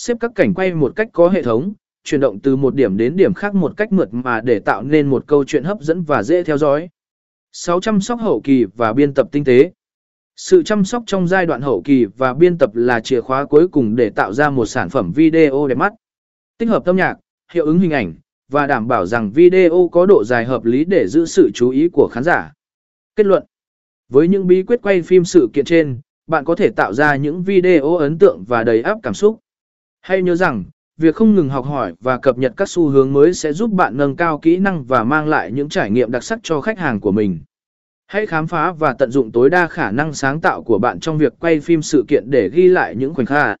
xếp các cảnh quay một cách có hệ thống, chuyển động từ một điểm đến điểm khác một cách mượt mà để tạo nên một câu chuyện hấp dẫn và dễ theo dõi. 6 chăm sóc hậu kỳ và biên tập tinh tế. Sự chăm sóc trong giai đoạn hậu kỳ và biên tập là chìa khóa cuối cùng để tạo ra một sản phẩm video đẹp mắt. Tích hợp âm nhạc, hiệu ứng hình ảnh, và đảm bảo rằng video có độ dài hợp lý để giữ sự chú ý của khán giả. Kết luận Với những bí quyết quay phim sự kiện trên, bạn có thể tạo ra những video ấn tượng và đầy áp cảm xúc. Hãy nhớ rằng, việc không ngừng học hỏi và cập nhật các xu hướng mới sẽ giúp bạn nâng cao kỹ năng và mang lại những trải nghiệm đặc sắc cho khách hàng của mình. Hãy khám phá và tận dụng tối đa khả năng sáng tạo của bạn trong việc quay phim sự kiện để ghi lại những khoảnh khắc.